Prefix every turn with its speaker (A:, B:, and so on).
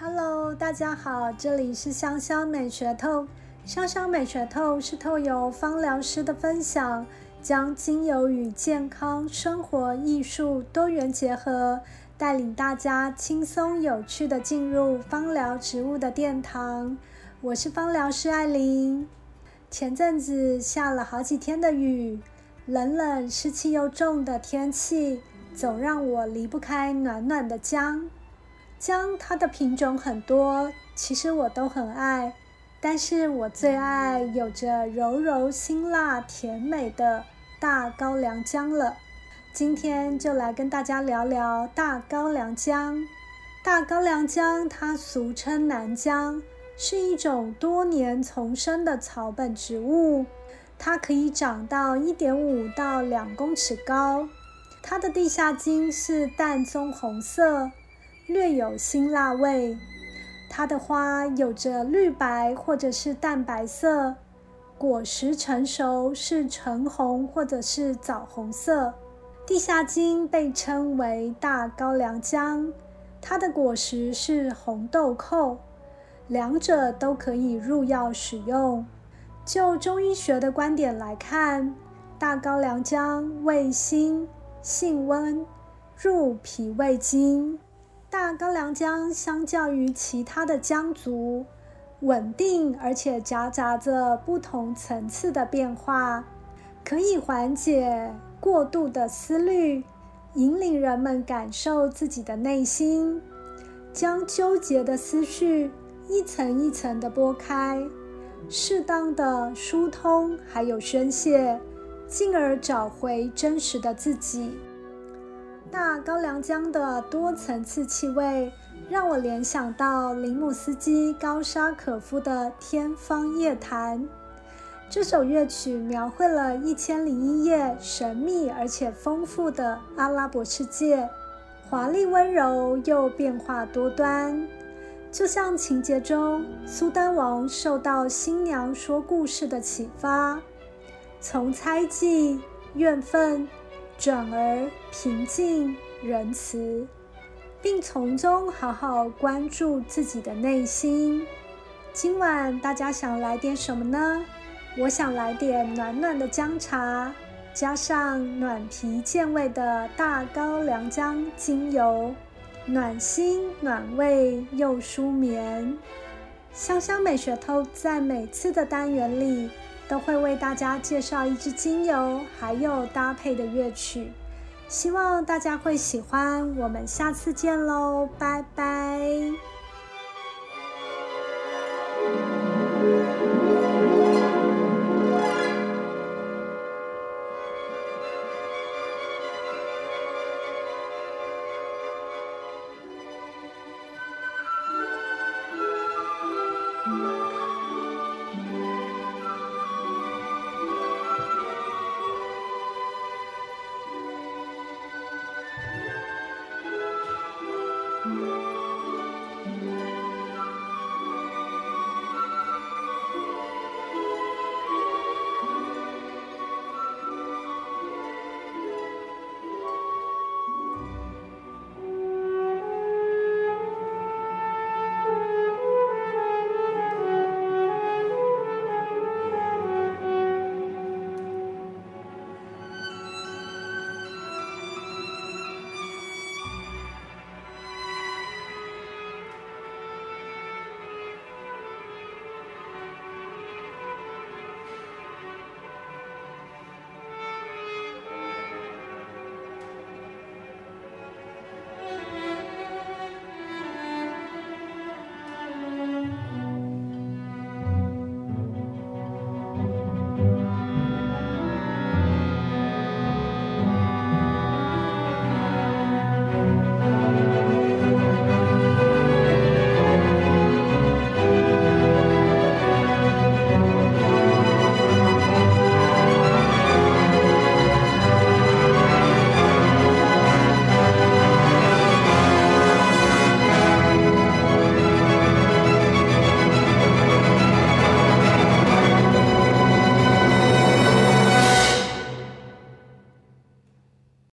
A: Hello，大家好，这里是香香美学透。香香美学透是透由芳疗师的分享，将精油与健康、生活、艺术多元结合，带领大家轻松有趣的进入芳疗植物的殿堂。我是芳疗师艾琳。前阵子下了好几天的雨，冷冷、湿气又重的天气，总让我离不开暖暖的姜。姜它的品种很多，其实我都很爱，但是我最爱有着柔柔辛辣甜美的大高粱姜了。今天就来跟大家聊聊大高粱姜。大高粱姜它俗称南姜，是一种多年丛生的草本植物，它可以长到一点五到两公尺高。它的地下茎是淡棕红色。略有辛辣味，它的花有着绿白或者是淡白色，果实成熟是橙红或者是枣红色。地下茎被称为大高粱姜，它的果实是红豆蔻，两者都可以入药使用。就中医学的观点来看，大高粱姜味辛，性温，入脾胃经。高良姜相较于其他的姜族，稳定而且夹杂着不同层次的变化，可以缓解过度的思虑，引领人们感受自己的内心，将纠结的思绪一层一层的拨开，适当的疏通还有宣泄，进而找回真实的自己。那高粱姜的多层次气味，让我联想到林姆斯基高沙可夫的《天方夜谭》。这首乐曲描绘了一千零一夜神秘而且丰富的阿拉伯世界，华丽温柔又变化多端，就像情节中苏丹王受到新娘说故事的启发，从猜忌、怨愤。转而平静仁慈，并从中好好关注自己的内心。今晚大家想来点什么呢？我想来点暖暖的姜茶，加上暖脾健胃的大高粱姜精油，暖心暖胃又舒眠。香香美学透在每次的单元里。都会为大家介绍一支精油，还有搭配的乐曲，希望大家会喜欢。我们下次见喽，拜拜。